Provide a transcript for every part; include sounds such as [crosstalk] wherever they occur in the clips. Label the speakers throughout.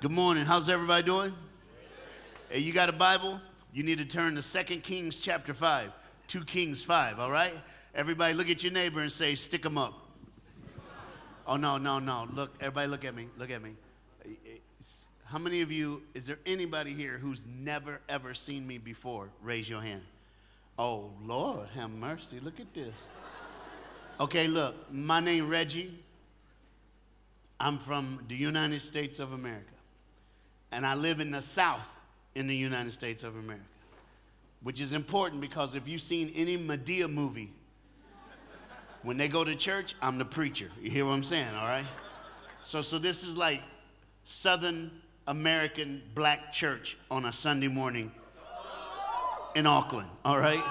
Speaker 1: Good morning. How's everybody doing? Hey, you got a Bible? You need to turn to 2 Kings chapter 5. 2 Kings 5, all right? Everybody look at your neighbor and say, stick them up. Oh, no, no, no. Look, everybody look at me. Look at me. How many of you, is there anybody here who's never, ever seen me before? Raise your hand. Oh, Lord, have mercy. Look at this. Okay, look, my name Reggie. I'm from the United States of America. And I live in the South in the United States of America. Which is important because if you've seen any Madea movie, when they go to church, I'm the preacher. You hear what I'm saying, all right? So, so this is like Southern American black church on a Sunday morning in Auckland, all right?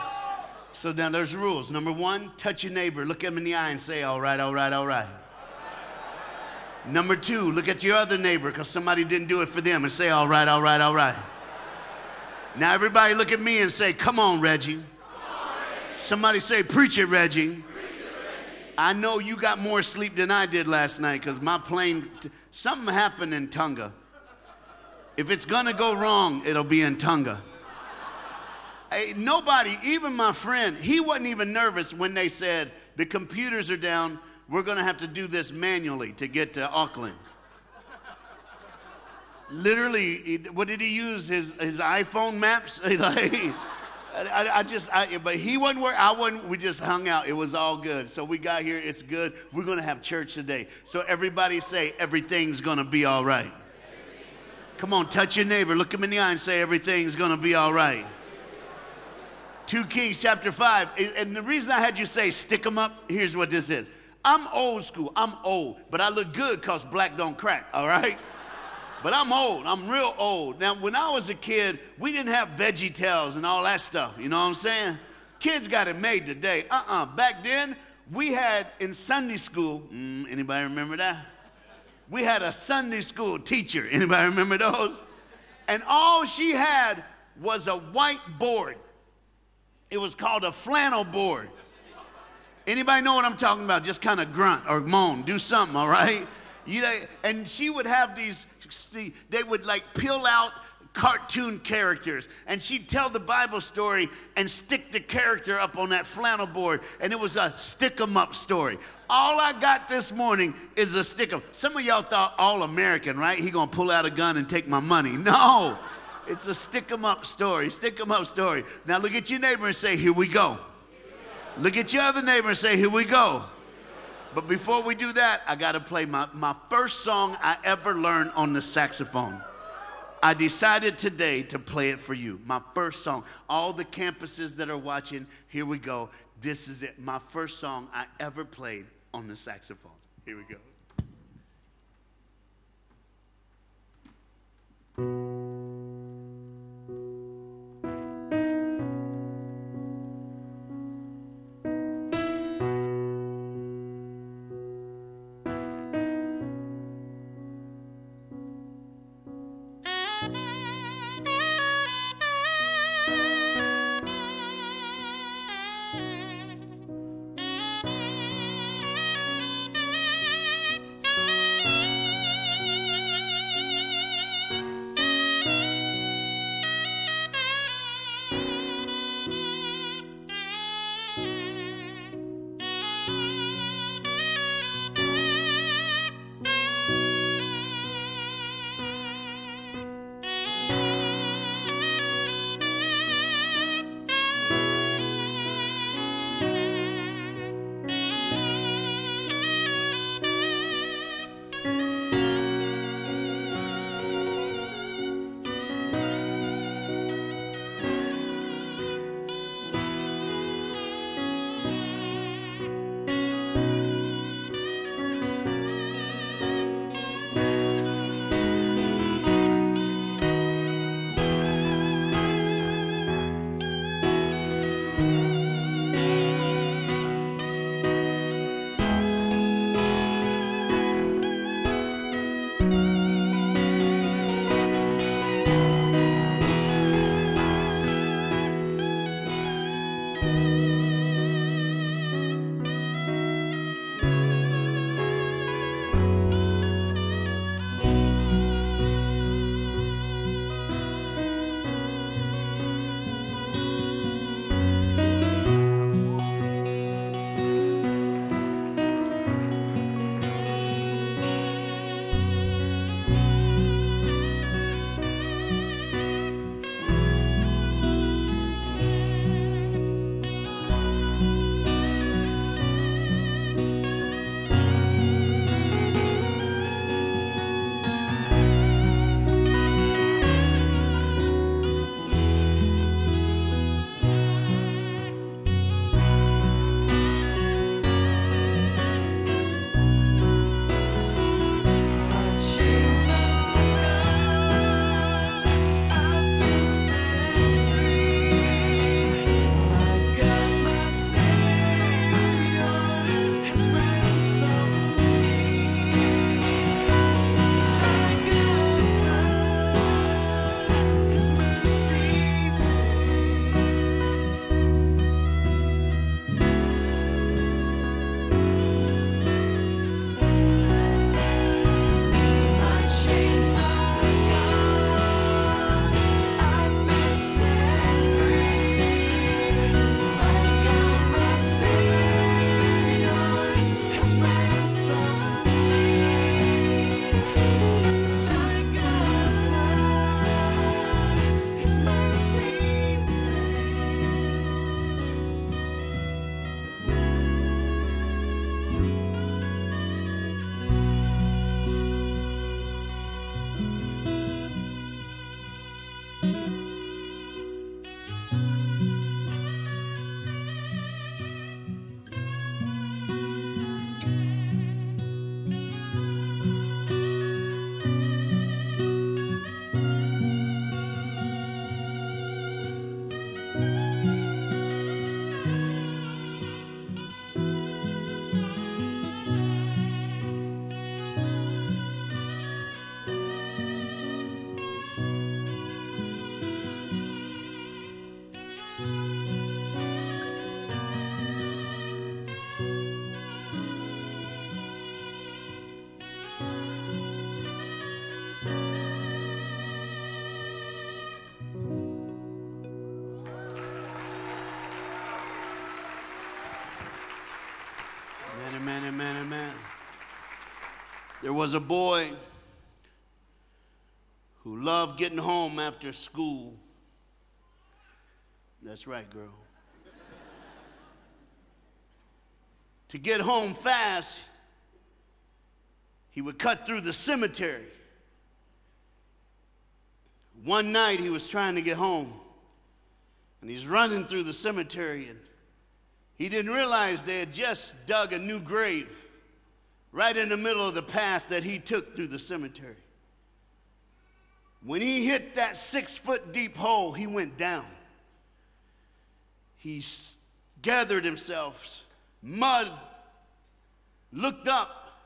Speaker 1: So now there's rules. Number one, touch your neighbor, look him in the eye and say, all right, all right, all right. Number two, look at your other neighbor because somebody didn't do it for them and say, all right, all right, all right. Now everybody look at me and say, come on, Reggie. Somebody say, preach it, Reggie. I know you got more sleep than I did last night because my plane, t- something happened in Tonga. If it's gonna go wrong, it'll be in Tonga. Hey, nobody, even my friend, he wasn't even nervous when they said the computers are down. We're gonna have to do this manually to get to Auckland. Literally, what did he use? His, his iPhone maps? [laughs] like, I, I, just, I, but he wasn't where I wasn't. We just hung out. It was all good. So we got here. It's good. We're gonna have church today. So everybody say everything's gonna be all right. Come on, touch your neighbor. Look him in the eye and say everything's gonna be all right. 2 Kings chapter 5. And the reason I had you say stick them up, here's what this is. I'm old school. I'm old, but I look good because black don't crack, all right? [laughs] But I'm old. I'm real old. Now, when I was a kid, we didn't have VeggieTales and all that stuff. You know what I'm saying? Kids got it made today. Uh-uh. Back then, we had in Sunday school, mm, anybody remember that? We had a Sunday school teacher. [laughs] Anybody remember those? And all she had was a white board. It was called a flannel board. Anybody know what I'm talking about? Just kind of grunt or moan, do something, all right? You know, and she would have these, they would like peel out cartoon characters and she'd tell the bible story and stick the character up on that flannel board and it was a stick 'em up story. All i got this morning is a stick 'em some of y'all thought all american right? He gonna pull out a gun and take my money. No it's a stick 'em up story stick 'em up story. Now look at your neighbor and say here we go Look at your other neighbor and say, Here we go. But before we do that, I got to play my, my first song I ever learned on the saxophone. I decided today to play it for you. My first song. All the campuses that are watching, here we go. This is it. My first song I ever played on the saxophone. Here we go. There was a boy who loved getting home after school. That's right, girl. to get home fast, he would cut through the cemetery. One night he was trying to get home, and he's running through the cemetery, and he didn't realize they had just dug a new grave right in the middle of the path that he took through the cemetery. When he hit that six foot deep hole, he went down. He gathered himself, mud, looked up,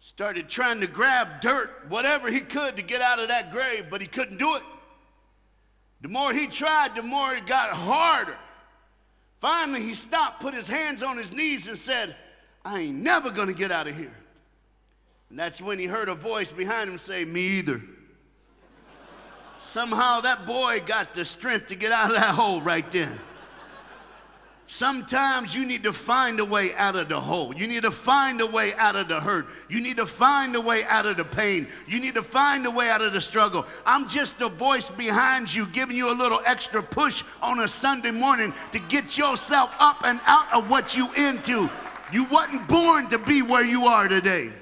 Speaker 1: started trying to grab dirt, whatever he could to get out of that grave, but he couldn't do it. The more he tried, the more it got harder. Finally, he stopped, put his hands on his knees, and said, I ain't never gonna get out of here. And that's when he heard a voice behind him say, Me either. Somehow that boy got the strength to get out of that hole right then. Sometimes you need to find a way out of the hole. You need to find a way out of the hurt. You need to find a way out of the pain. You need to find a way out of the struggle. I'm just a voice behind you, giving you a little extra push on a Sunday morning to get yourself up and out of what you into. You wasn't born to be where you are today.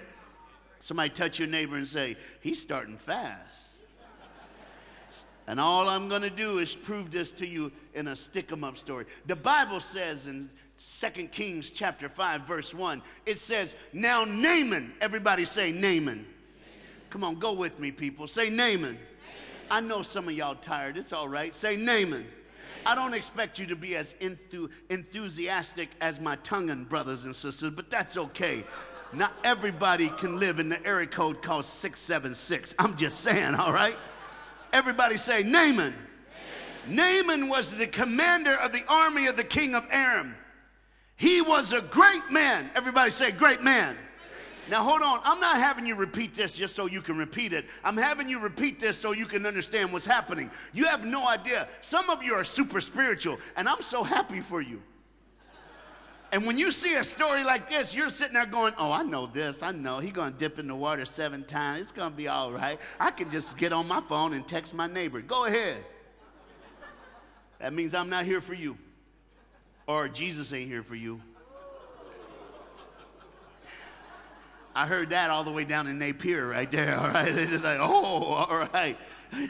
Speaker 1: Somebody touch your neighbor and say, He's starting fast. And all I'm going to do is prove this to you in a stick 'em up story. The Bible says in 2 Kings chapter 5 verse 1, it says, "Now Naaman, everybody say Naaman. Naaman. Come on, go with me people. Say Naaman. Naaman. I know some of y'all tired. It's all right. Say Naaman. I don't expect you to be as enthu- enthusiastic as my Tongan brothers and sisters, but that's okay. Not everybody can live in the area code called 676. I'm just saying, all right? Everybody say Naaman. Naaman. Naaman was the commander of the army of the king of Aram. He was a great man. Everybody say great man. Now, hold on. I'm not having you repeat this just so you can repeat it. I'm having you repeat this so you can understand what's happening. You have no idea. Some of you are super spiritual, and I'm so happy for you. And when you see a story like this, you're sitting there going, Oh, I know this. I know. He's going to dip in the water seven times. It's going to be all right. I can just get on my phone and text my neighbor. Go ahead. That means I'm not here for you. Or Jesus ain't here for you. I heard that all the way down in Napier right there, [laughs] all right? They're just like, oh, all right.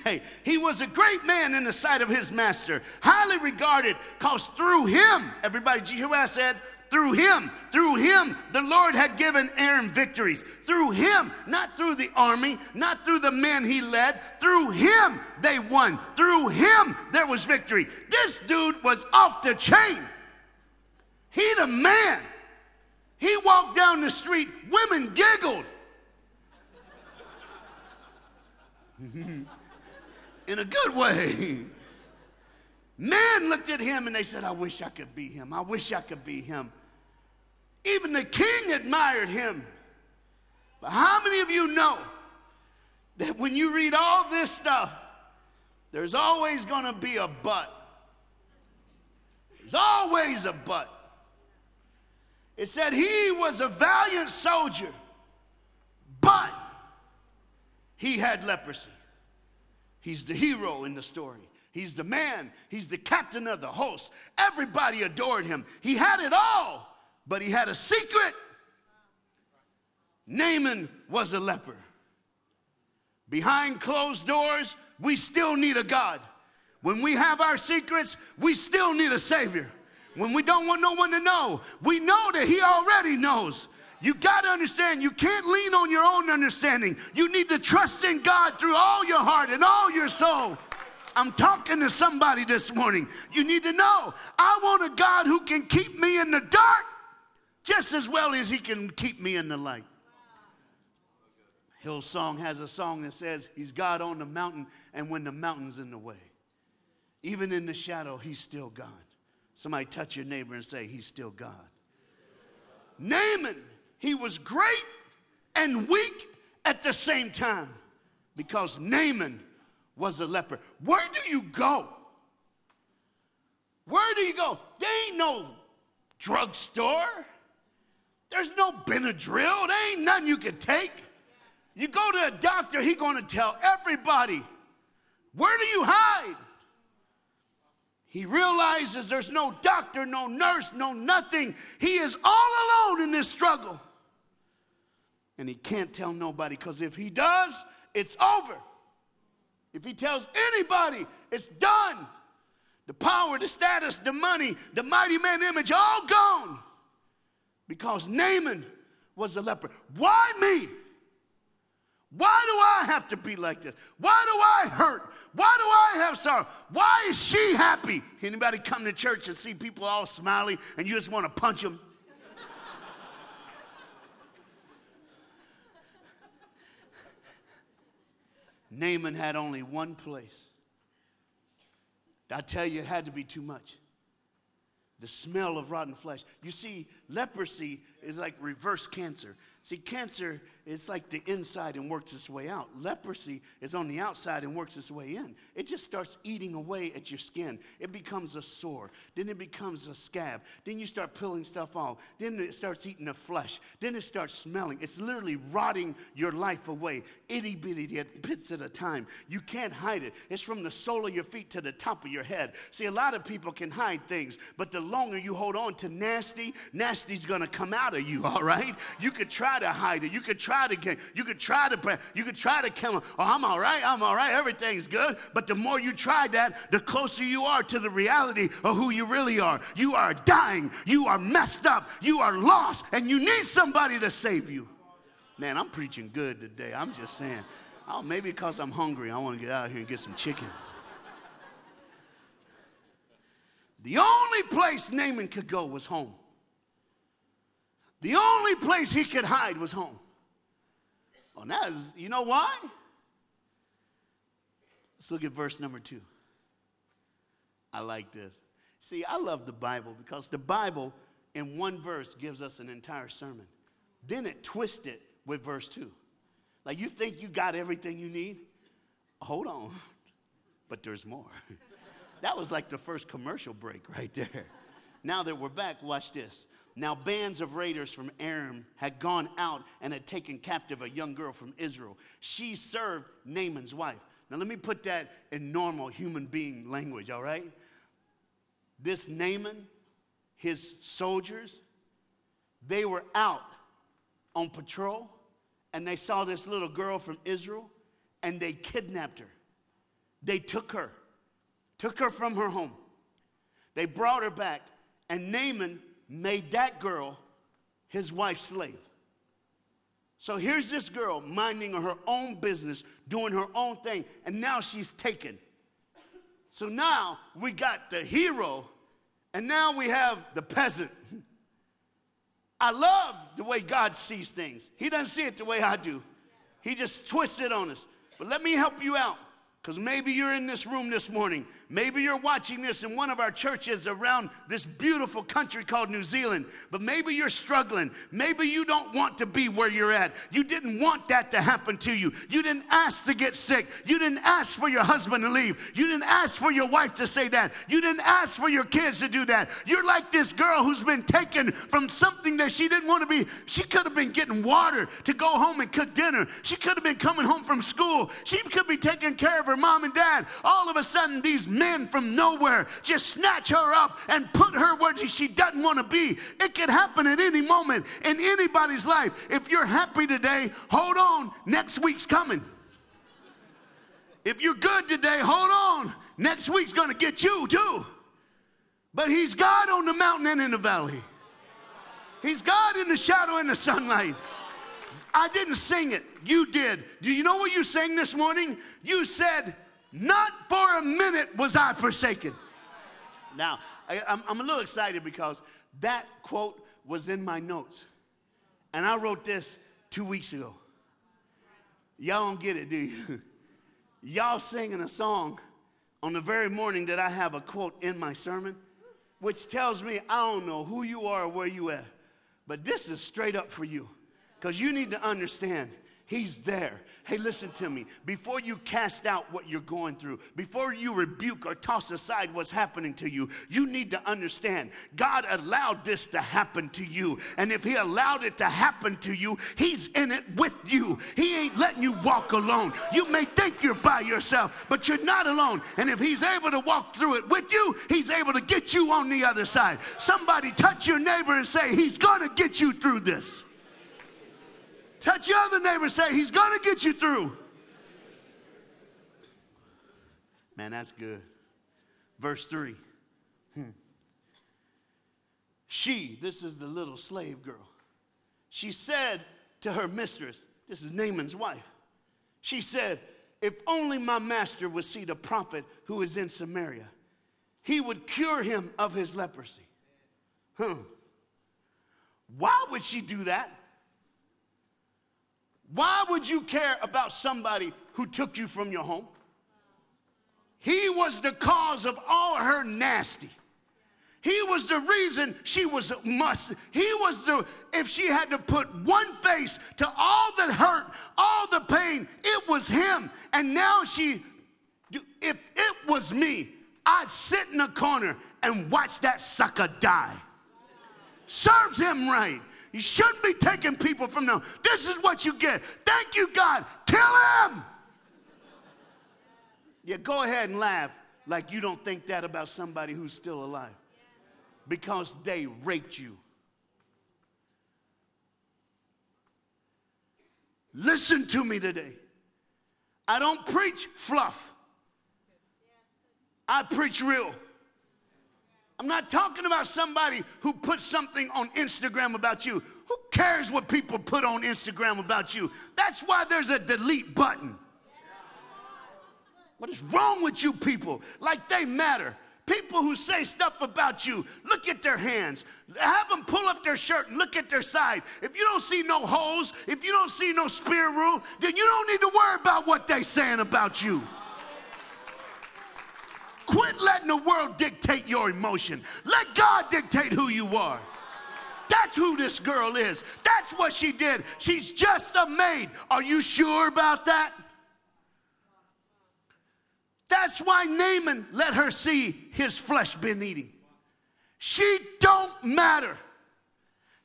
Speaker 1: Hey, he was a great man in the sight of his master, highly regarded, because through him, everybody, did you hear what I said? Through him, through him, the Lord had given Aram victories. Through him, not through the army, not through the men he led, through him they won. Through him there was victory. This dude was off the chain. He the man. He walked down the street, women giggled. [laughs] In a good way. Men looked at him and they said, I wish I could be him. I wish I could be him. Even the king admired him. But how many of you know that when you read all this stuff, there's always going to be a but? There's always a but. It said he was a valiant soldier, but he had leprosy. He's the hero in the story. He's the man. He's the captain of the host. Everybody adored him. He had it all, but he had a secret. Naaman was a leper. Behind closed doors, we still need a God. When we have our secrets, we still need a Savior. When we don't want no one to know, we know that He already knows. You got to understand, you can't lean on your own understanding. You need to trust in God through all your heart and all your soul. I'm talking to somebody this morning. You need to know I want a God who can keep me in the dark just as well as He can keep me in the light. Hillsong has a song that says, He's God on the mountain, and when the mountain's in the way, even in the shadow, He's still God. Somebody touch your neighbor and say, He's still God. Naaman, he was great and weak at the same time because Naaman was a leper. Where do you go? Where do you go? There ain't no drugstore. There's no Benadryl. There ain't nothing you can take. You go to a doctor, he's going to tell everybody, where do you hide? He realizes there's no doctor, no nurse, no nothing. He is all alone in this struggle. And he can't tell nobody because if he does, it's over. If he tells anybody, it's done. The power, the status, the money, the mighty man image, all gone. Because Naaman was a leper. Why me? Why do I have to be like this? Why do I hurt? Why do I have sorrow? Why is she happy? Anybody come to church and see people all smiley and you just want to punch them? [laughs] Naaman had only one place. I tell you, it had to be too much. The smell of rotten flesh. You see, leprosy is like reverse cancer. See, cancer is like the inside and works its way out. Leprosy is on the outside and works its way in. It just starts eating away at your skin. It becomes a sore. Then it becomes a scab. Then you start peeling stuff off. Then it starts eating the flesh. Then it starts smelling. It's literally rotting your life away, itty bitty bits at a time. You can't hide it. It's from the sole of your feet to the top of your head. See, a lot of people can hide things, but the longer you hold on to nasty, nasty's gonna come out of you, [laughs] all right? You could try to hide it. You could try to get, you could try to pray. You could try to come, oh, I'm all right, I'm all right, everything's good. But the more you try that, the closer you are to the reality of who you really are. You are dying, you are messed up, you are lost, and you need somebody to save you. Man, I'm preaching good today. I'm just saying. Oh, maybe because I'm hungry, I want to get out here and get some chicken. The only place Naaman could go was home. The only place he could hide was home. Well, now, you know why? Let's look at verse number two. I like this. See, I love the Bible because the Bible in one verse gives us an entire sermon. Then it twists it with verse two. Like you think you got everything you need? Hold on, but there's more. [laughs] that was like the first commercial break right there. Now that we're back, watch this. Now, bands of raiders from Aram had gone out and had taken captive a young girl from Israel. She served Naaman's wife. Now, let me put that in normal human being language, all right? This Naaman, his soldiers, they were out on patrol and they saw this little girl from Israel and they kidnapped her. They took her, took her from her home. They brought her back, and Naaman made that girl his wife's slave. So here's this girl minding her own business, doing her own thing, and now she's taken. So now we got the hero, and now we have the peasant. [laughs] I love the way God sees things. He doesn't see it the way I do, He just twists it on us. But let me help you out. Because maybe you're in this room this morning. Maybe you're watching this in one of our churches around this beautiful country called New Zealand. But maybe you're struggling. Maybe you don't want to be where you're at. You didn't want that to happen to you. You didn't ask to get sick. You didn't ask for your husband to leave. You didn't ask for your wife to say that. You didn't ask for your kids to do that. You're like this girl who's been taken from something that she didn't want to be. She could have been getting water to go home and cook dinner. She could have been coming home from school. She could be taking care of her mom and dad, all of a sudden these men from nowhere just snatch her up and put her where she doesn't want to be. It can happen at any moment in anybody's life. If you're happy today, hold on, next week's coming. If you're good today, hold on, next week's going to get you too. But he's God on the mountain and in the valley. He's God in the shadow and the sunlight. I didn't sing it. You did. Do you know what you sang this morning? You said, Not for a minute was I forsaken. Now, I, am a little excited because that quote was in my notes. And I wrote this two weeks ago. Y'all don't get it, do you? [laughs] Y'all singing a song on the very morning that I have a quote in my sermon, which tells me I don't know who you are or where you at, but this is straight up for you. Because you need to understand He's there. Hey, listen to me. Before you cast out what you're going through, before you rebuke or toss aside what's happening to you, you need to understand God allowed this to happen to you. And if He allowed it to happen to you, He's in it with you. He ain't letting you walk alone. You may think you're by yourself, but you're not alone. And if He's able to walk through it with you, He's able to get you on the other side. Somebody touch your neighbor and say, He's going to get you through this. Touch your other neighbor say, He's going to get you through. Man, that's good. Verse 3. Hmm. She, this is the little slave girl, she said to her mistress, this is Naaman's wife, she said, If only my master would see the prophet who is in Samaria, he would cure him of his leprosy. Huh. Why would she do that? Why would you care about somebody who took you from your home? He was the cause of all her nasty. He was the reason she was must. He was the, if she had to put one face to all the hurt, all the pain, it was him. And now she, if it was me, I'd sit in a corner and watch that sucker die. Serves him right. You shouldn't be taking people from them. This is what you get. Thank you, God. Kill him. Yeah, go ahead and laugh like you don't think that about somebody who's still alive because they raped you. Listen to me today. I don't preach fluff, I preach real. I'm not talking about somebody who puts something on Instagram about you. Who cares what people put on Instagram about you? That's why there's a delete button. What is wrong with you people? Like they matter. People who say stuff about you, look at their hands. Have them pull up their shirt and look at their side. If you don't see no holes, if you don't see no spear rule, then you don't need to worry about what they saying about you. Quit letting the world dictate your emotion. Let God dictate who you are. That's who this girl is. That's what she did. She's just a maid. Are you sure about that? That's why Naaman let her see his flesh been eating. She don't matter.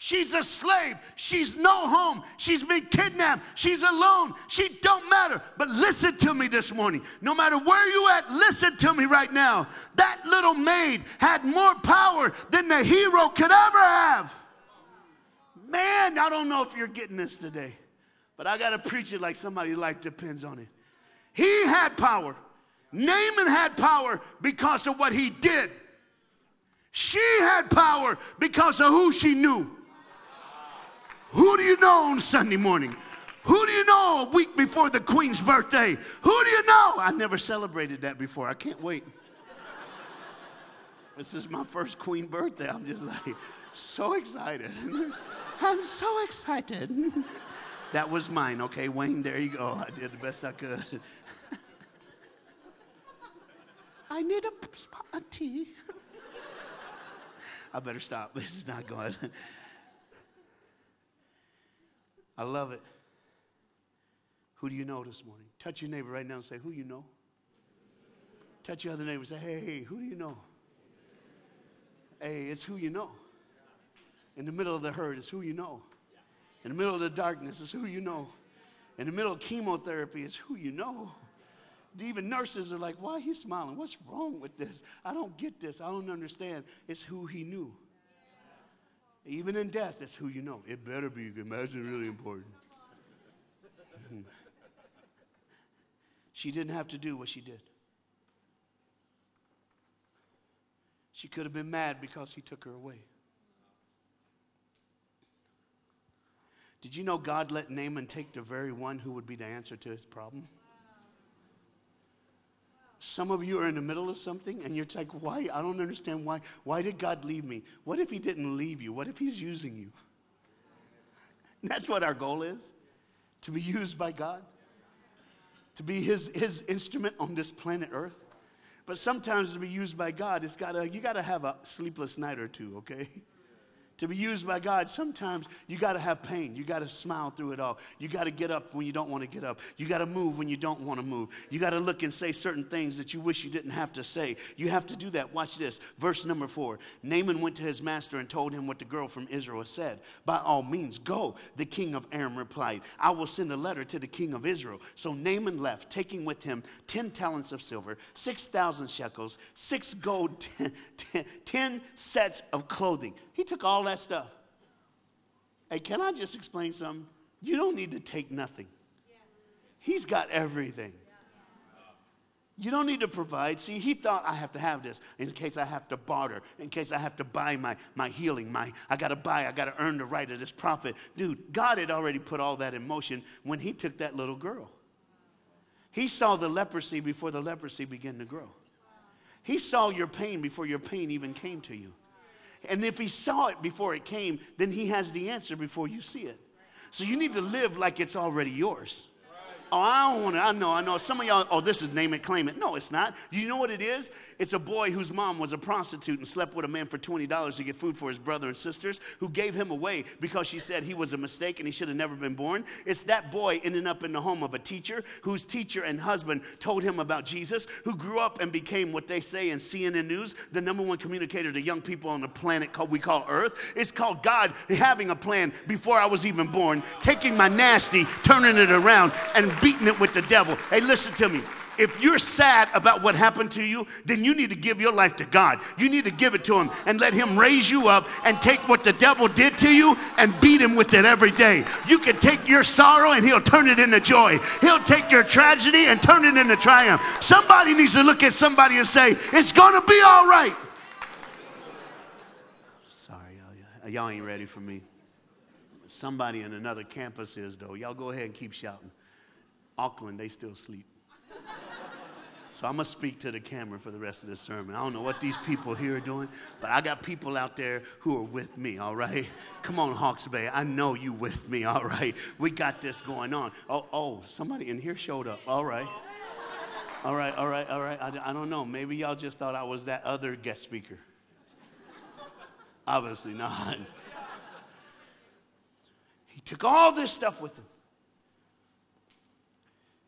Speaker 1: She's a slave. She's no home. She's been kidnapped. She's alone. She don't matter. But listen to me this morning. No matter where you at, listen to me right now. That little maid had more power than the hero could ever have. Man, I don't know if you're getting this today, but I got to preach it like somebody's life depends on it. He had power. Naaman had power because of what he did. She had power because of who she knew. Who do you know on Sunday morning? Who do you know a week before the Queen's birthday? Who do you know? I never celebrated that before. I can't wait. This is my first Queen birthday. I'm just like so excited. [laughs] I'm so excited. [laughs] that was mine, okay, Wayne. There you go. I did the best I could. [laughs] I need a spot of tea. I better stop. This is not good. I love it. Who do you know this morning? Touch your neighbor right now and say, Who you know? Touch your other neighbor and say, Hey, who do you know? Hey, it's who you know. In the middle of the hurt, it's who you know. In the middle of the darkness, it's who you know. In the middle of chemotherapy, it's who you know. Even nurses are like, Why you smiling? What's wrong with this? I don't get this. I don't understand. It's who he knew. Even in death, that's who you know. It better be, because that's really important. [laughs] she didn't have to do what she did. She could have been mad because he took her away. Did you know God let Naaman take the very one who would be the answer to his problem? Some of you are in the middle of something and you're like, why? I don't understand why. Why did God leave me? What if He didn't leave you? What if He's using you? [laughs] That's what our goal is to be used by God, to be His, his instrument on this planet Earth. But sometimes to be used by God, it's gotta, you got to have a sleepless night or two, okay? [laughs] To be used by God, sometimes you got to have pain. You got to smile through it all. You got to get up when you don't want to get up. You got to move when you don't want to move. You got to look and say certain things that you wish you didn't have to say. You have to do that. Watch this. Verse number four Naaman went to his master and told him what the girl from Israel said. By all means, go. The king of Aram replied, I will send a letter to the king of Israel. So Naaman left, taking with him 10 talents of silver, 6,000 shekels, six gold, [laughs] ten, ten, 10 sets of clothing. He took all that stuff. Hey, can I just explain something? You don't need to take nothing. He's got everything. You don't need to provide. See, he thought I have to have this in case I have to barter, in case I have to buy my, my healing, my I gotta buy, I gotta earn the right of this prophet. Dude, God had already put all that in motion when he took that little girl. He saw the leprosy before the leprosy began to grow. He saw your pain before your pain even came to you. And if he saw it before it came, then he has the answer before you see it. So you need to live like it's already yours. Oh, I don't want to. I know, I know. Some of y'all, oh, this is name it, claim it. No, it's not. Do you know what it is? It's a boy whose mom was a prostitute and slept with a man for $20 to get food for his brother and sisters, who gave him away because she said he was a mistake and he should have never been born. It's that boy ending up in the home of a teacher whose teacher and husband told him about Jesus, who grew up and became what they say in CNN News, the number one communicator to young people on the planet called, we call Earth. It's called God having a plan before I was even born, taking my nasty, turning it around, and beating it with the devil. Hey, listen to me. If you're sad about what happened to you, then you need to give your life to God. You need to give it to Him and let Him raise you up and take what the devil did to you and beat Him with it every day. You can take your sorrow and He'll turn it into joy. He'll take your tragedy and turn it into triumph. Somebody needs to look at somebody and say, It's to be all right. Sorry, y'all, y'all ain't ready for me. Somebody in another campus is, though. Y'all go ahead and keep shouting. Auckland, they still sleep. So I'm going to speak to the camera for the rest of this sermon. I don't know what these people here are doing, but I got people out there who are with me, all right? Come on, Hawke's Bay. I know you with me, all right? We got this going on. Oh, oh, somebody in here showed up. All right. All right, all right, all right. I, I don't know. Maybe y'all just thought I was that other guest speaker. Obviously not. He took all this stuff with him.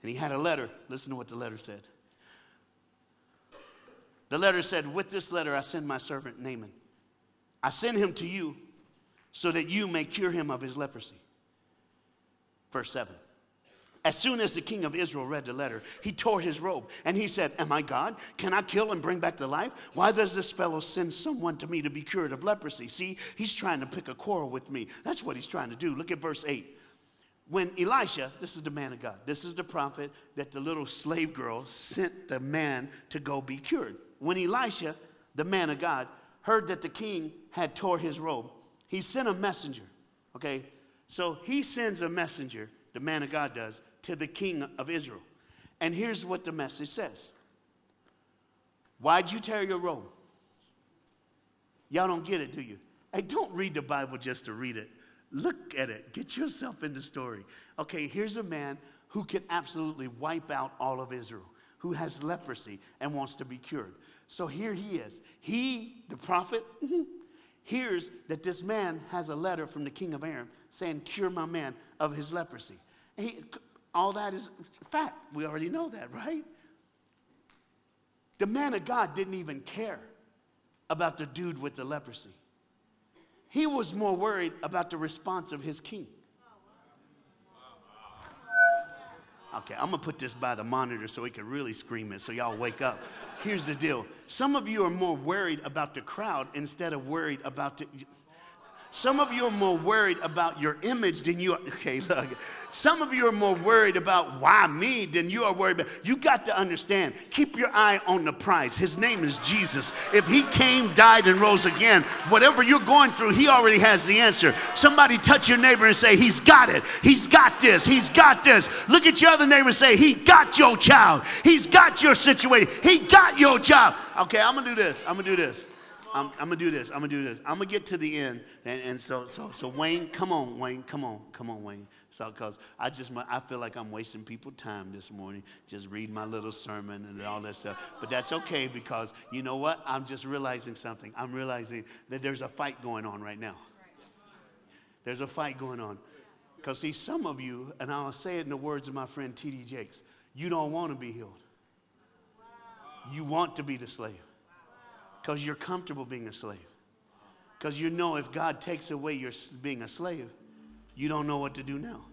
Speaker 1: And he had a letter. Listen to what the letter said. The letter said, With this letter I send my servant Naaman. I send him to you so that you may cure him of his leprosy. Verse 7. As soon as the king of Israel read the letter, he tore his robe and he said, Am I God? Can I kill and bring back to life? Why does this fellow send someone to me to be cured of leprosy? See, he's trying to pick a quarrel with me. That's what he's trying to do. Look at verse 8 when Elisha, this is the man of God, this is the prophet that the little slave girl sent the man to go be cured. When Elisha, the man of God, heard that the king had tore his robe, he sent a messenger. Okay, so he sends a messenger, the man of God does, to the king of Israel. And here's what the message says Why'd you tear your robe? Y'all don't get it, do you? Hey, don't read the Bible just to read it. Look at it. Get yourself in the story. Okay, here's a man who can absolutely wipe out all of Israel, who has leprosy and wants to be cured. So here he is. He, the prophet, [laughs] hears that this man has a letter from the king of Aram saying, Cure my man of his leprosy. He, all that is fact. We already know that, right? The man of God didn't even care about the dude with the leprosy. He was more worried about the response of his king. Okay, I'm gonna put this by the monitor so he can really scream it so y'all wake up. Here's the deal some of you are more worried about the crowd instead of worried about the. Some of you are more worried about your image than you are. [laughs] Okay, look. Some of you are more worried about why me than you are worried about. You got to understand. Keep your eye on the prize. His name is Jesus. If he came, died, and rose again, whatever you're going through, he already has the answer. Somebody touch your neighbor and say, He's got it. He's got this. He's got this. Look at your other neighbor and say, He got your child. He's got your situation. He got your job. Okay, I'm gonna do this. I'm gonna do this. I'm, I'm, gonna do this. I'm gonna do this. I'm gonna get to the end, and, and so so so Wayne, come on, Wayne, come on, come on, Wayne. So because I just I feel like I'm wasting people time this morning, just read my little sermon and all that stuff. But that's okay because you know what? I'm just realizing something. I'm realizing that there's a fight going on right now. There's a fight going on. Because, see, some of you, and I'll say it in the words of my friend T.D. Jakes, you don't want to be healed. You want to be the slave because you're comfortable being a slave. Because you know if God takes away your being a slave, you don't know what to do now.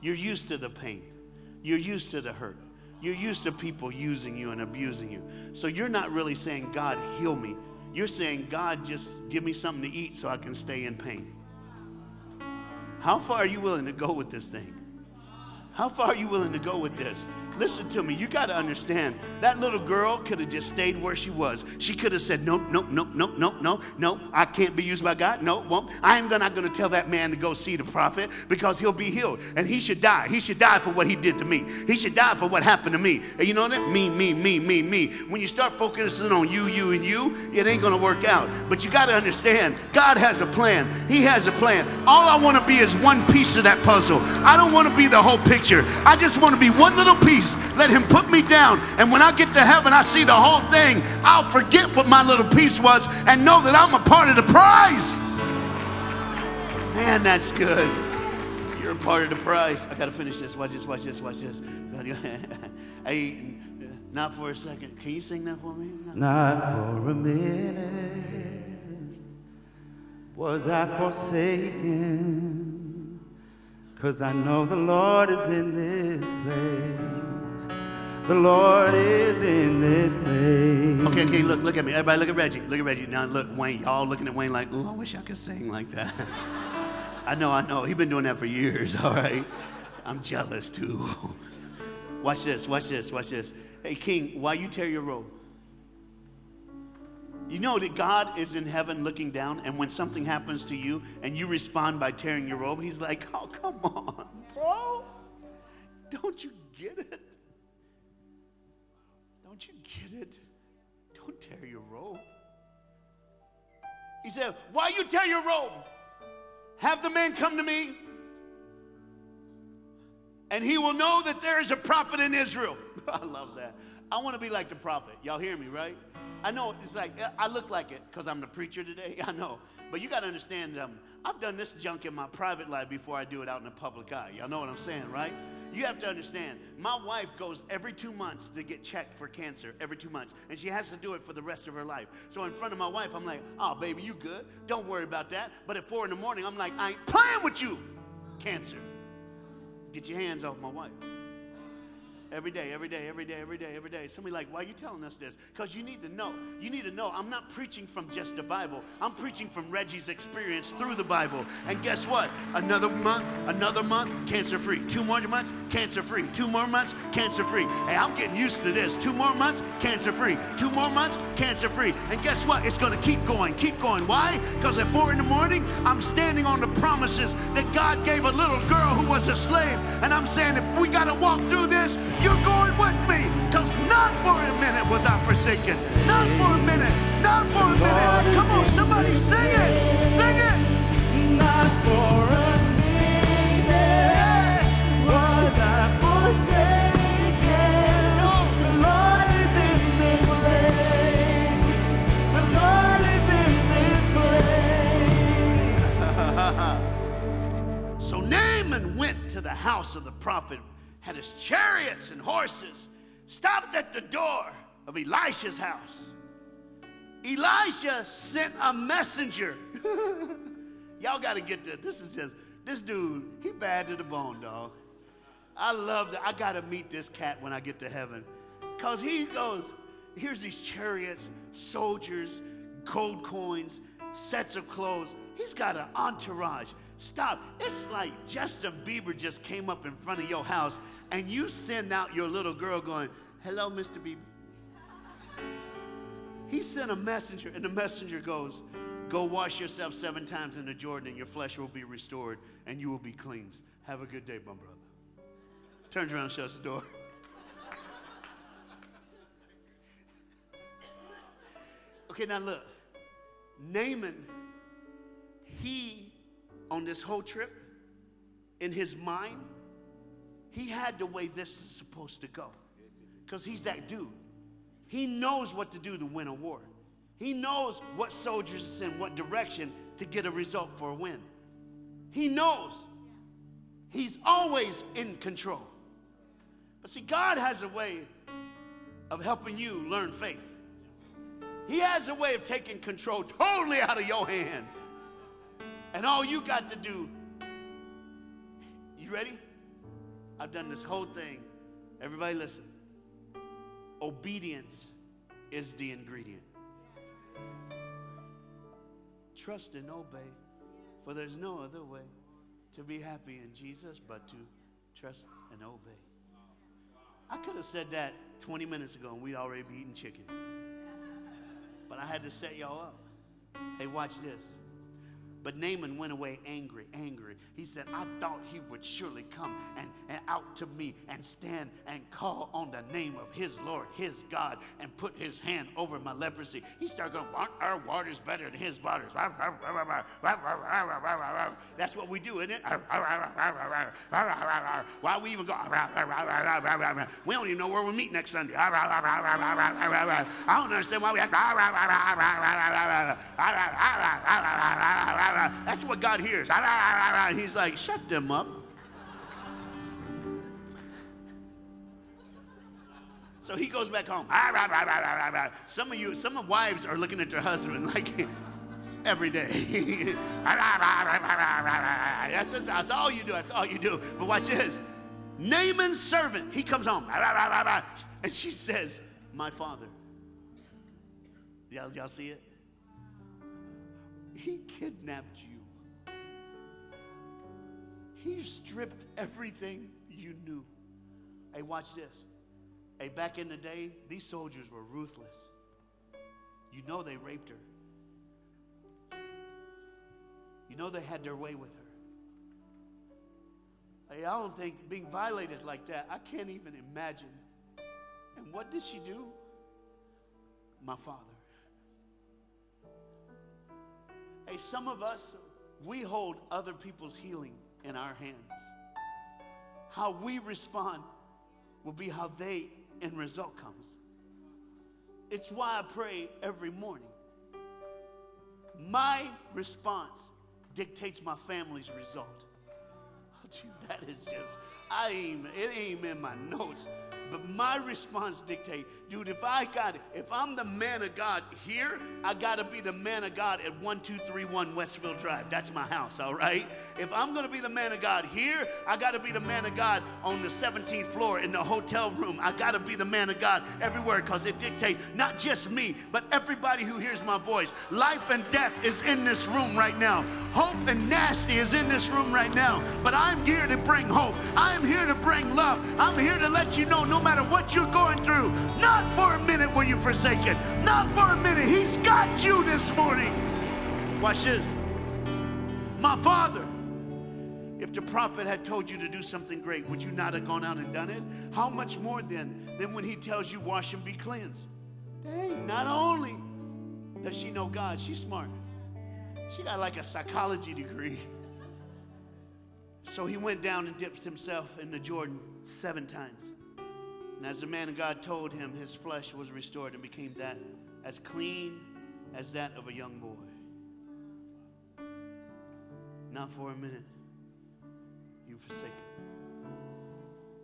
Speaker 1: You're used to the pain, you're used to the hurt, you're used to people using you and abusing you. So you're not really saying, God, heal me. You're saying, God, just give me something to eat so I can stay in pain. How far are you willing to go with this thing? How far are you willing to go with this? Listen to me, you got to understand that little girl could have just stayed where she was. She could have said, No, no, no, no, no, no, no, I can't be used by God. No, won't. I am not going to tell that man to go see the prophet because he'll be healed and he should die. He should die for what he did to me. He should die for what happened to me. And you know that? Me, me, me, me, me. When you start focusing on you, you, and you, it ain't going to work out. But you got to understand, God has a plan. He has a plan. All I want to be is one piece of that puzzle. I don't want to be the whole picture. I just want to be one little piece let Him put me down. And when I get to heaven, I see the whole thing. I'll forget what my little piece was and know that I'm a part of the prize. Man, that's good. You're a part of the prize. I got to finish this. Watch this, watch this, watch this. [laughs] hey, not for a second. Can you sing that for me?
Speaker 2: Not, not for a minute was I forsaken. Cause I know the Lord is in this place. The Lord is in this place.
Speaker 1: Okay, okay, look, look at me. Everybody look at Reggie. Look at Reggie. Now look, Wayne, y'all looking at Wayne like, oh, I wish I could sing like that. [laughs] I know, I know. He's been doing that for years, [laughs] all right? I'm jealous too. [laughs] watch this, watch this, watch this. Hey, King, why you tear your robe? You know that God is in heaven looking down, and when something happens to you and you respond by tearing your robe, He's like, Oh, come on, bro. Don't you get it? Don't you get it? Don't tear your robe. He said, Why you tear your robe? Have the man come to me, and he will know that there is a prophet in Israel. [laughs] I love that. I want to be like the prophet. Y'all hear me, right? I know it's like, I look like it because I'm the preacher today. [laughs] I know. But you got to understand, um, I've done this junk in my private life before I do it out in the public eye. Y'all know what I'm saying, right? You have to understand, my wife goes every two months to get checked for cancer, every two months. And she has to do it for the rest of her life. So in front of my wife, I'm like, oh, baby, you good. Don't worry about that. But at four in the morning, I'm like, I ain't playing with you, cancer. Get your hands off my wife. Every day, every day, every day, every day, every day. Somebody like, why are you telling us this? Because you need to know. You need to know. I'm not preaching from just the Bible. I'm preaching from Reggie's experience through the Bible. And guess what? Another month, another month, cancer free. Two more months, cancer free. Two more months, cancer free. Hey, I'm getting used to this. Two more months, cancer free. Two more months, cancer free. And guess what? It's going to keep going, keep going. Why? Because at four in the morning, I'm standing on the promises that God gave a little girl who was a slave. And I'm saying, if we got to walk through this, you're going with me. Because not for a minute was I forsaken. Not for a minute. Not for a minute. Come on, somebody sing it. Sing it.
Speaker 2: Not for a minute yes. was I forsaken. The Lord is in this place. The
Speaker 1: Lord is in this place. [laughs] so Naaman went to the house of the prophet had his chariots and horses, stopped at the door of Elisha's house. Elisha sent a messenger. [laughs] Y'all got to get this. This is just, this dude, he bad to the bone, dog. I love that. I got to meet this cat when I get to heaven. Because he goes, here's these chariots, soldiers, gold coins, sets of clothes. He's got an entourage. Stop. It's like Justin Bieber just came up in front of your house and you send out your little girl going, Hello, Mr. Bieber. He sent a messenger, and the messenger goes, Go wash yourself seven times in the Jordan, and your flesh will be restored, and you will be cleansed. Have a good day, my brother. Turns around, shuts the door. [laughs] okay, now look. Naaman, he on this whole trip, in his mind, he had the way this is supposed to go. Because he's that dude. He knows what to do to win a war. He knows what soldiers to send what direction to get a result for a win. He knows. He's always in control. But see, God has a way of helping you learn faith. He has a way of taking control totally out of your hands. And all you got to do, you ready? I've done this whole thing. Everybody listen. Obedience is the ingredient. Trust and obey, for there's no other way to be happy in Jesus but to trust and obey. I could have said that 20 minutes ago and we'd already be eating chicken. But I had to set y'all up. Hey, watch this. But Naaman went away angry, angry. He said, I thought he would surely come and, and out to me and stand and call on the name of his Lord, his God, and put his hand over my leprosy. He started going, Our water's better than his waters. That's what we do, isn't it? Why we even go? We don't even know where we meet next Sunday. I don't understand why we have. That's what God hears. He's like, shut them up. So he goes back home. Some of you, some of wives are looking at their husband like every day. that's, just, that's all you do. That's all you do. But watch this. Naaman's servant, he comes home. And she says, My father. Y'all, y'all see it? He kidnapped you. He stripped everything you knew. Hey, watch this. Hey, back in the day, these soldiers were ruthless. You know they raped her. You know they had their way with her. Hey, I don't think being violated like that, I can't even imagine. And what did she do? My father. Hey, some of us, we hold other people's healing in our hands. How we respond will be how they end result comes. It's why I pray every morning. My response dictates my family's result. Oh, [laughs] dude, that is just, I ain't, it ain't in my notes. But my response dictate, dude, if I got if I'm the man of God here, I gotta be the man of God at 1231 Westville Drive. That's my house, all right? If I'm gonna be the man of God here, I gotta be the man of God on the 17th floor in the hotel room. I gotta be the man of God everywhere because it dictates not just me, but everybody who hears my voice. Life and death is in this room right now. Hope and nasty is in this room right now. But I'm here to bring hope. I'm here to bring love. I'm here to let you know no matter what you're going through, not for a minute will you forsaken. Not for a minute. He's got you this morning. Watch this. My father, if the prophet had told you to do something great, would you not have gone out and done it? How much more then than when he tells you wash and be cleansed? Dang, not only does she know God, she's smart. She got like a psychology degree. So he went down and dipped himself in the Jordan seven times. And as the man of God told him, his flesh was restored and became that as clean as that of a young boy. Not for a minute. You forsaken.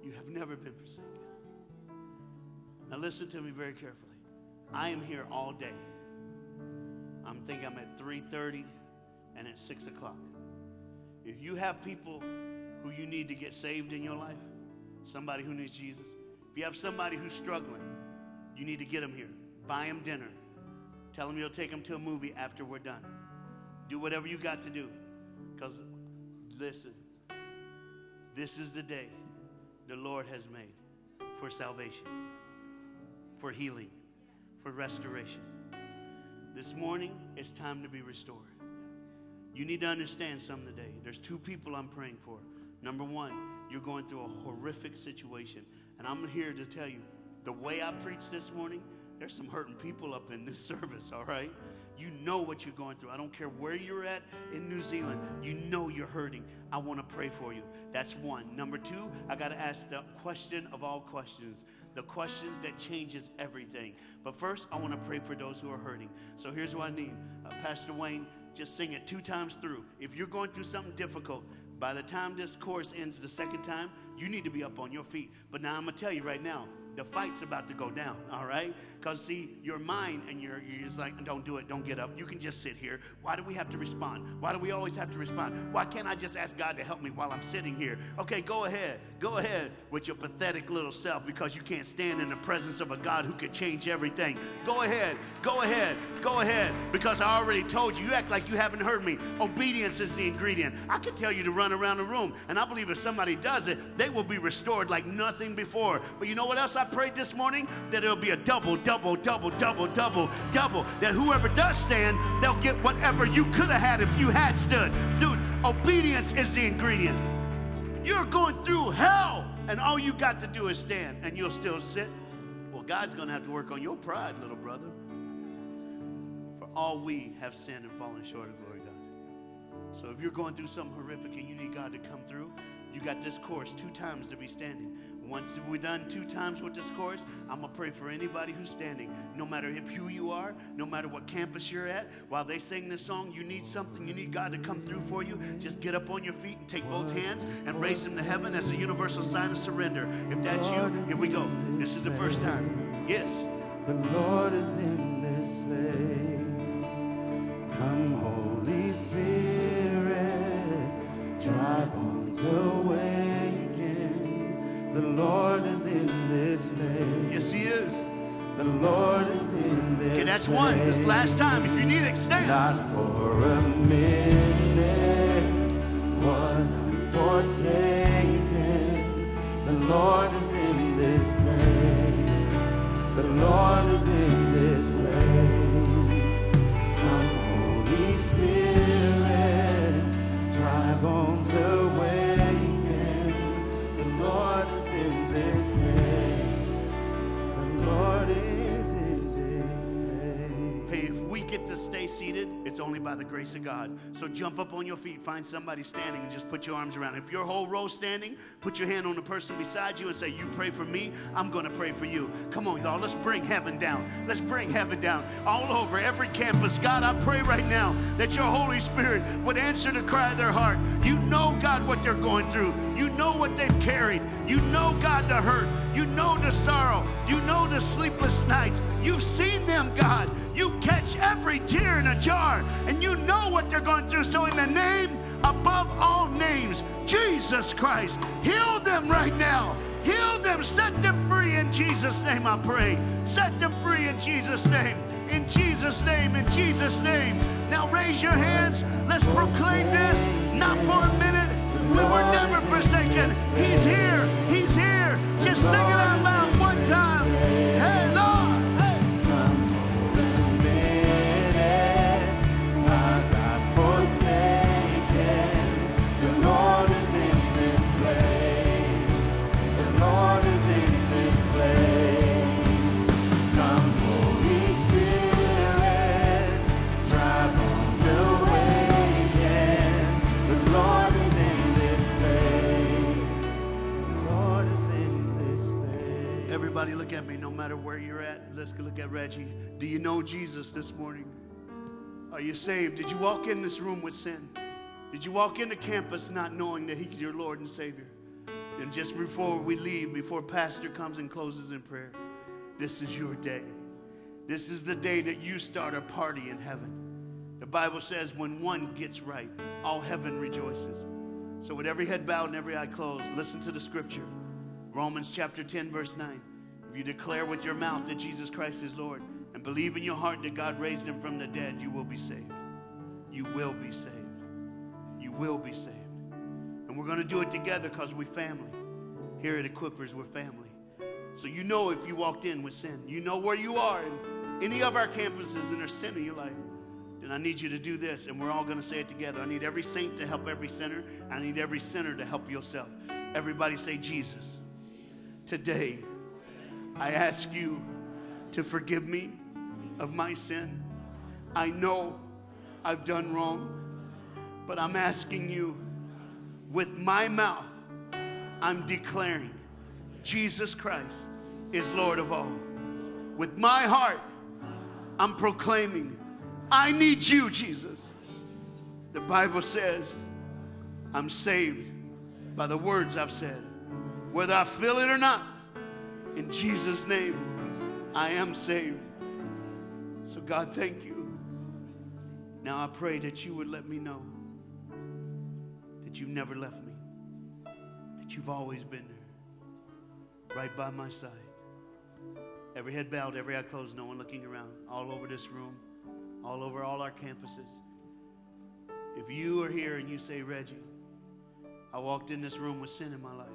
Speaker 1: You have never been forsaken. Now listen to me very carefully. I am here all day. I'm thinking I'm at 3:30 and at 6 o'clock. If you have people who you need to get saved in your life, somebody who needs Jesus, if you have somebody who's struggling, you need to get them here. Buy them dinner. Tell them you'll take them to a movie after we're done. Do whatever you got to do. Because, listen, this is the day the Lord has made for salvation, for healing, for restoration. This morning, it's time to be restored. You need to understand something today. There's two people I'm praying for. Number one, you're going through a horrific situation. And I'm here to tell you the way I preach this morning, there's some hurting people up in this [laughs] service, all right? You know what you're going through. I don't care where you're at in New Zealand. You know you're hurting. I want to pray for you. That's one. Number two, I got to ask the question of all questions the questions that changes everything. But first, I want to pray for those who are hurting. So here's what I need. Uh, Pastor Wayne, just sing it two times through. If you're going through something difficult, by the time this course ends the second time, you need to be up on your feet. But now I'm gonna tell you right now, the fight's about to go down, all right? Because, see, your mind and your, you're just like, don't do it, don't get up. You can just sit here. Why do we have to respond? Why do we always have to respond? Why can't I just ask God to help me while I'm sitting here? Okay, go ahead. Go ahead with your pathetic little self because you can't stand in the presence of a God who could change everything. Go ahead. Go ahead. Go ahead. Because I already told you, you act like you haven't heard me. Obedience is the ingredient. I can tell you to run around the room, and I believe if somebody does it, they will be restored like nothing before. But you know what else I prayed this morning? That it'll be a double, double, double, double, double, double. That whoever does stand, they'll get whatever you could have had if you had stood. Dude, obedience is the ingredient. You're going through hell, and all you got to do is stand, and you'll still sit. Well, God's going to have to work on your pride, little brother. For all we have sinned and fallen short of glory, God. So if you're going through something horrific and you need God to come through, you got this course two times to be standing. Once we're done two times with this course, I'm gonna pray for anybody who's standing, no matter if who you are, no matter what campus you're at. While they sing this song, you need something, you need God to come through for you. Just get up on your feet and take both hands and raise them to heaven as a universal sign of surrender. If that's you, here we go. This is the first time. Yes.
Speaker 2: The Lord is in this place. Come, Holy Spirit, bones awaken. The Lord is in this place.
Speaker 1: Yes, He is.
Speaker 2: The Lord is in this place.
Speaker 1: Okay, that's one. This
Speaker 2: place.
Speaker 1: last time. If you need it, stand.
Speaker 2: Not for a minute was I forsaken. The Lord is in this place. The Lord is in
Speaker 1: stay seated, it's only by the grace of God. So jump up on your feet, find somebody standing, and just put your arms around. If your whole row standing, put your hand on the person beside you and say, You pray for me, I'm going to pray for you. Come on, y'all, let's bring heaven down. Let's bring heaven down all over every campus. God, I pray right now that your Holy Spirit would answer the cry of their heart. You know, God, what they're going through. Know what they've carried. You know, God, the hurt. You know the sorrow. You know the sleepless nights. You've seen them, God. You catch every tear in a jar, and you know what they're going through. So, in the name above all names, Jesus Christ, heal them right now. Heal them, set them free in Jesus' name, I pray. Set them free in Jesus' name. In Jesus' name, in Jesus' name. Now raise your hands. Let's proclaim this, not for a minute. We were never forsaken. He's here. He's here. Just sing it out loud one time. Everybody, look at me. No matter where you're at, let's look at Reggie. Do you know Jesus this morning? Are you saved? Did you walk in this room with sin? Did you walk into campus not knowing that He's your Lord and Savior? And just before we leave, before Pastor comes and closes in prayer, this is your day. This is the day that you start a party in heaven. The Bible says when one gets right, all heaven rejoices. So, with every head bowed and every eye closed, listen to the scripture Romans chapter 10, verse 9. If you declare with your mouth that Jesus Christ is Lord and believe in your heart that God raised him from the dead, you will be saved. You will be saved. You will be saved. And we're going to do it together because we're family. Here at Equippers, we're family. So you know if you walked in with sin, you know where you are in any of our campuses and there's sin in your life. Then I need you to do this, and we're all going to say it together. I need every saint to help every sinner. I need every sinner to help yourself. Everybody say, Jesus. Today, I ask you to forgive me of my sin. I know I've done wrong, but I'm asking you with my mouth, I'm declaring Jesus Christ is Lord of all. With my heart, I'm proclaiming, I need you, Jesus. The Bible says, I'm saved by the words I've said. Whether I feel it or not, in Jesus' name, I am saved. So, God, thank you. Now I pray that you would let me know that you've never left me, that you've always been there, right by my side. Every head bowed, every eye closed, no one looking around, all over this room, all over all our campuses. If you are here and you say, Reggie, I walked in this room with sin in my life.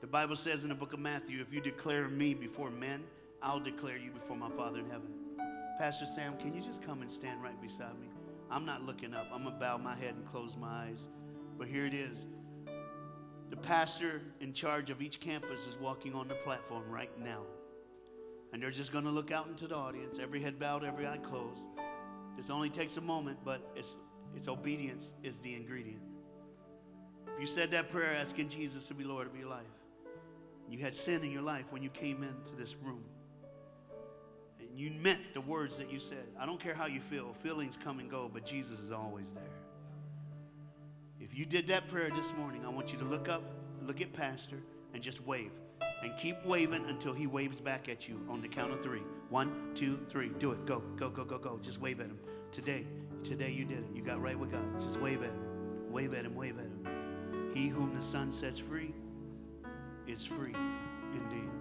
Speaker 1: The Bible says in the book of Matthew, if you declare me before men, I'll declare you before my Father in heaven. Pastor Sam, can you just come and stand right beside me? I'm not looking up. I'm going to bow my head and close my eyes. But here it is. The pastor in charge of each campus is walking on the platform right now. And they're just going to look out into the audience, every head bowed, every eye closed. This only takes a moment, but it's, it's obedience is the ingredient. If you said that prayer asking Jesus to be Lord of your life, you had sin in your life when you came into this room, and you meant the words that you said. I don't care how you feel, feelings come and go, but Jesus is always there. If you did that prayer this morning, I want you to look up, look at Pastor, and just wave. And keep waving until he waves back at you on the count of three. One, two, three. Do it. Go, go, go, go, go. Just wave at him. Today, today you did it. You got right with God. Just wave at him. Wave at him, wave at him. He whom the Son sets free is free indeed.